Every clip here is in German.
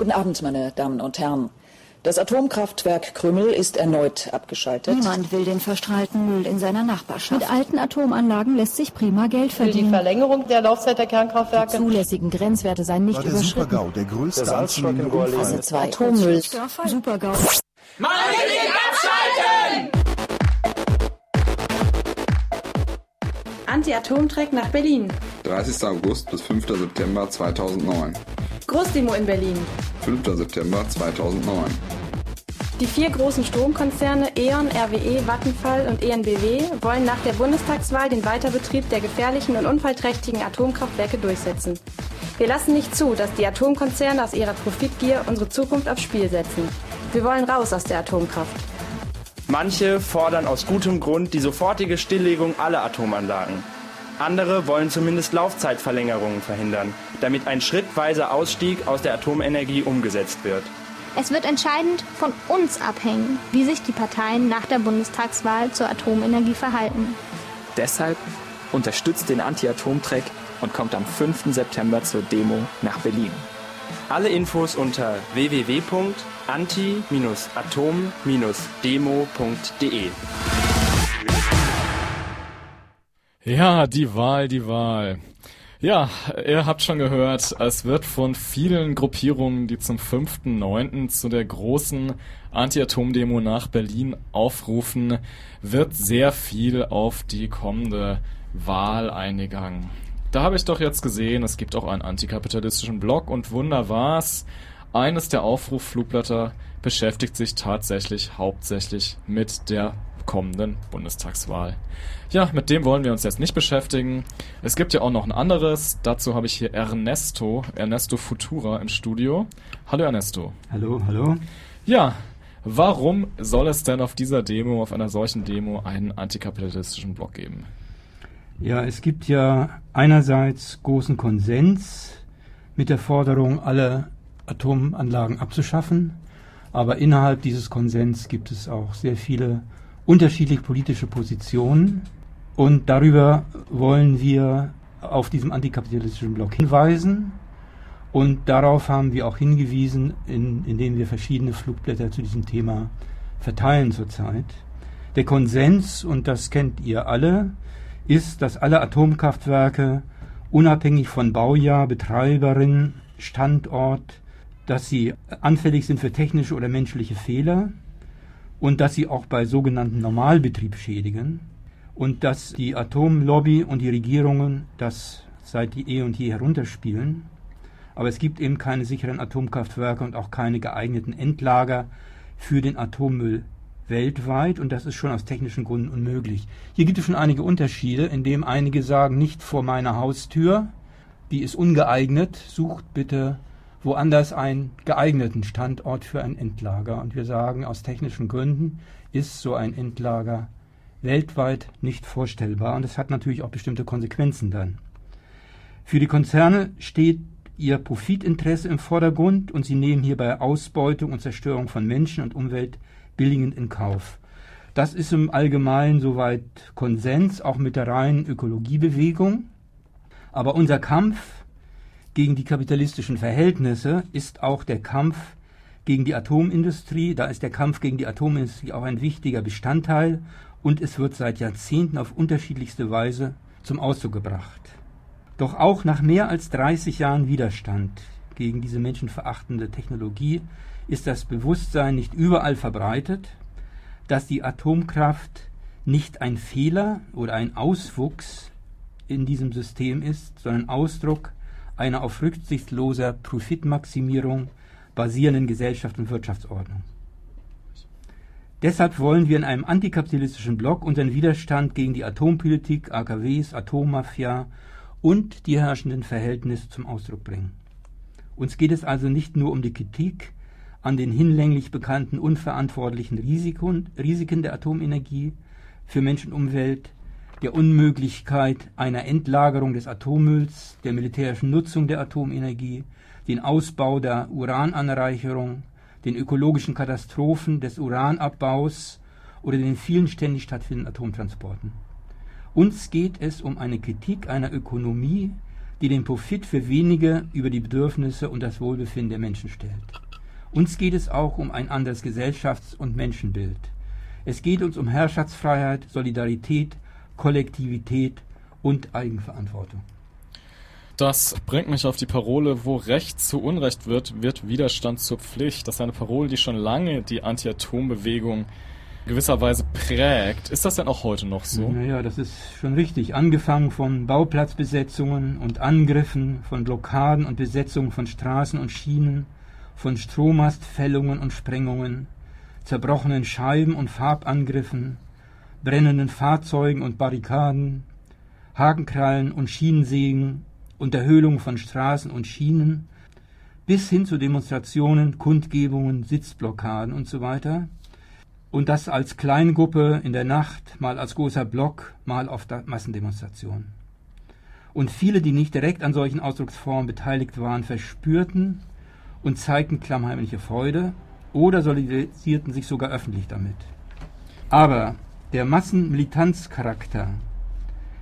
Guten Abend, meine Damen und Herren. Das Atomkraftwerk Krümmel ist erneut abgeschaltet. Niemand will den verstrahlten Müll in seiner Nachbarschaft. Mit alten Atomanlagen lässt sich prima Geld verdienen. Die Verlängerung der Laufzeit der Kernkraftwerke. Die zulässigen Grenzwerte seien nicht war der überschritten. Supergau, der größte anzunehmende Unfall. Phase 2 Atommüll. Supergau. Anti-Atom-Track nach Berlin. 30. August bis 5. September 2009. Großdemo in Berlin. 5. September 2009. Die vier großen Stromkonzerne E.ON, RWE, Vattenfall und ENBW wollen nach der Bundestagswahl den Weiterbetrieb der gefährlichen und unfallträchtigen Atomkraftwerke durchsetzen. Wir lassen nicht zu, dass die Atomkonzerne aus ihrer Profitgier unsere Zukunft aufs Spiel setzen. Wir wollen raus aus der Atomkraft. Manche fordern aus gutem Grund die sofortige Stilllegung aller Atomanlagen. Andere wollen zumindest Laufzeitverlängerungen verhindern, damit ein schrittweiser Ausstieg aus der Atomenergie umgesetzt wird. Es wird entscheidend von uns abhängen, wie sich die Parteien nach der Bundestagswahl zur Atomenergie verhalten. Deshalb unterstützt den Anti-Atom-Track und kommt am 5. September zur Demo nach Berlin. Alle Infos unter www.anti-atom-demo.de. Ja, die Wahl, die Wahl. Ja, ihr habt schon gehört, es wird von vielen Gruppierungen, die zum 5.9. zu der großen Anti-Atom-Demo nach Berlin aufrufen, wird sehr viel auf die kommende Wahl eingegangen. Da habe ich doch jetzt gesehen, es gibt auch einen antikapitalistischen Blog und Wunder war's. Eines der Aufrufflugblätter beschäftigt sich tatsächlich hauptsächlich mit der kommenden Bundestagswahl. Ja, mit dem wollen wir uns jetzt nicht beschäftigen. Es gibt ja auch noch ein anderes. Dazu habe ich hier Ernesto, Ernesto Futura im Studio. Hallo Ernesto. Hallo, hallo. Ja, warum soll es denn auf dieser Demo, auf einer solchen Demo, einen antikapitalistischen Block geben? Ja, es gibt ja einerseits großen Konsens mit der Forderung, alle Atomanlagen abzuschaffen. Aber innerhalb dieses Konsens gibt es auch sehr viele unterschiedliche politische Positionen. Und darüber wollen wir auf diesem antikapitalistischen Block hinweisen. Und darauf haben wir auch hingewiesen, in, indem wir verschiedene Flugblätter zu diesem Thema verteilen zurzeit. Der Konsens, und das kennt ihr alle, ist, dass alle Atomkraftwerke unabhängig von Baujahr, Betreiberin, Standort, dass sie anfällig sind für technische oder menschliche Fehler und dass sie auch bei sogenannten Normalbetrieb schädigen und dass die Atomlobby und die Regierungen das seit die eh und je herunterspielen. Aber es gibt eben keine sicheren Atomkraftwerke und auch keine geeigneten Endlager für den Atommüll weltweit und das ist schon aus technischen Gründen unmöglich. Hier gibt es schon einige Unterschiede, indem einige sagen, nicht vor meiner Haustür, die ist ungeeignet, sucht bitte woanders einen geeigneten Standort für ein Endlager. Und wir sagen, aus technischen Gründen ist so ein Endlager weltweit nicht vorstellbar und es hat natürlich auch bestimmte Konsequenzen dann. Für die Konzerne steht ihr Profitinteresse im Vordergrund und sie nehmen hierbei Ausbeutung und Zerstörung von Menschen und Umwelt billigend in Kauf. Das ist im Allgemeinen soweit Konsens, auch mit der reinen Ökologiebewegung. Aber unser Kampf gegen die kapitalistischen Verhältnisse ist auch der Kampf gegen die Atomindustrie. Da ist der Kampf gegen die Atomindustrie auch ein wichtiger Bestandteil und es wird seit Jahrzehnten auf unterschiedlichste Weise zum Ausdruck gebracht. Doch auch nach mehr als 30 Jahren Widerstand gegen diese menschenverachtende Technologie ist das Bewusstsein nicht überall verbreitet, dass die Atomkraft nicht ein Fehler oder ein Auswuchs in diesem System ist, sondern Ausdruck einer auf rücksichtsloser Profitmaximierung basierenden Gesellschaft und Wirtschaftsordnung. Deshalb wollen wir in einem antikapitalistischen Block unseren Widerstand gegen die Atompolitik, AKWs, Atommafia und die herrschenden Verhältnisse zum Ausdruck bringen. Uns geht es also nicht nur um die Kritik an den hinlänglich bekannten unverantwortlichen Risiken der Atomenergie für Mensch und Umwelt, der Unmöglichkeit einer Endlagerung des Atommülls, der militärischen Nutzung der Atomenergie, den Ausbau der Urananreicherung, den ökologischen Katastrophen des Uranabbaus oder den vielen ständig stattfindenden Atomtransporten. Uns geht es um eine Kritik einer Ökonomie, die den Profit für wenige über die Bedürfnisse und das Wohlbefinden der Menschen stellt. Uns geht es auch um ein anderes Gesellschafts- und Menschenbild. Es geht uns um Herrschaftsfreiheit, Solidarität, Kollektivität und Eigenverantwortung. Das bringt mich auf die Parole, wo Recht zu Unrecht wird, wird Widerstand zur Pflicht. Das ist eine Parole, die schon lange die Anti-Atom-Bewegung gewisserweise prägt. Ist das denn auch heute noch so? Naja, das ist schon richtig. Angefangen von Bauplatzbesetzungen und Angriffen, von Blockaden und Besetzungen von Straßen und Schienen, von Strommastfällungen und Sprengungen, zerbrochenen Scheiben und Farbangriffen, brennenden Fahrzeugen und Barrikaden, Hakenkrallen und Schienensägen, Unterhöhlung von Straßen und Schienen, bis hin zu Demonstrationen, Kundgebungen, Sitzblockaden und so. Und das als Kleingruppe in der Nacht, mal als großer Block, mal auf Massendemonstrationen. Und viele, die nicht direkt an solchen Ausdrucksformen beteiligt waren, verspürten und zeigten klammheimliche Freude oder solidarisierten sich sogar öffentlich damit. Aber der Massenmilitanzcharakter,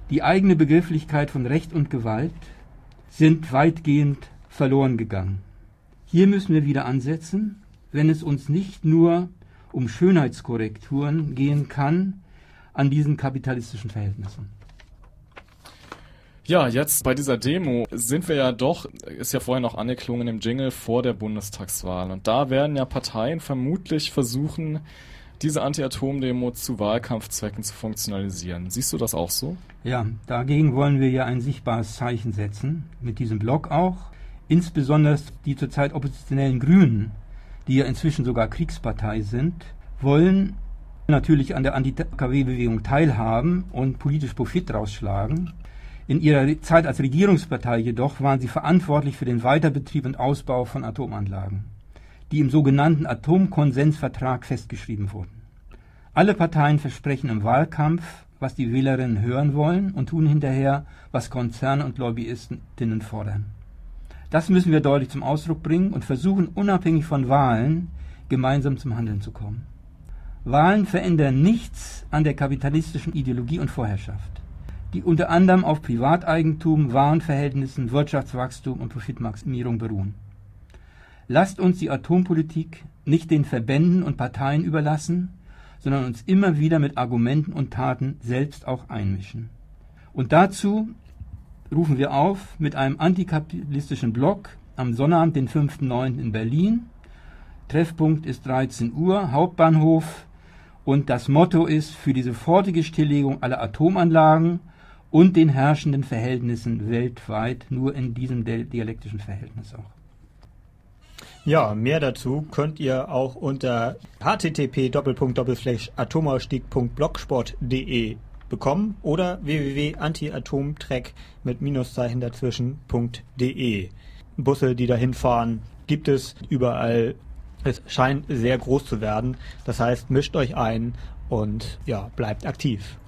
die eigene Begrifflichkeit von Recht und Gewalt sind weitgehend verloren gegangen. Hier müssen wir wieder ansetzen, wenn es uns nicht nur um Schönheitskorrekturen gehen kann an diesen kapitalistischen Verhältnissen. Ja, jetzt bei dieser Demo sind wir ja doch, ist ja vorher noch angeklungen im Jingle vor der Bundestagswahl. Und da werden ja Parteien vermutlich versuchen, diese Anti-Atom-Demo zu Wahlkampfzwecken zu funktionalisieren. Siehst du das auch so? Ja, dagegen wollen wir ja ein sichtbares Zeichen setzen, mit diesem Blog auch. Insbesondere die zurzeit oppositionellen Grünen, die ja inzwischen sogar Kriegspartei sind, wollen natürlich an der Anti-KW-Bewegung teilhaben und politisch Profit rausschlagen. In ihrer Zeit als Regierungspartei jedoch waren sie verantwortlich für den Weiterbetrieb und Ausbau von Atomanlagen, die im sogenannten Atomkonsensvertrag festgeschrieben wurden. Alle Parteien versprechen im Wahlkampf, was die Wählerinnen hören wollen und tun hinterher, was Konzerne und Lobbyistinnen fordern. Das müssen wir deutlich zum Ausdruck bringen und versuchen, unabhängig von Wahlen gemeinsam zum Handeln zu kommen. Wahlen verändern nichts an der kapitalistischen Ideologie und Vorherrschaft die unter anderem auf Privateigentum, Warenverhältnissen, Wirtschaftswachstum und Profitmaximierung beruhen. Lasst uns die Atompolitik nicht den Verbänden und Parteien überlassen, sondern uns immer wieder mit Argumenten und Taten selbst auch einmischen. Und dazu rufen wir auf mit einem antikapitalistischen Blog am Sonnabend, den 5.9. in Berlin. Treffpunkt ist 13 Uhr, Hauptbahnhof. Und das Motto ist für die sofortige Stilllegung aller Atomanlagen und den herrschenden Verhältnissen weltweit, nur in diesem dialektischen Verhältnis auch. Ja, mehr dazu könnt ihr auch unter http://atomausstieg.blogsport.de bekommen oder www.antiatomtrack mit Minuszeichen dazwischen.de. Busse, die dahin fahren, gibt es überall. Es scheint sehr groß zu werden. Das heißt, mischt euch ein und ja, bleibt aktiv.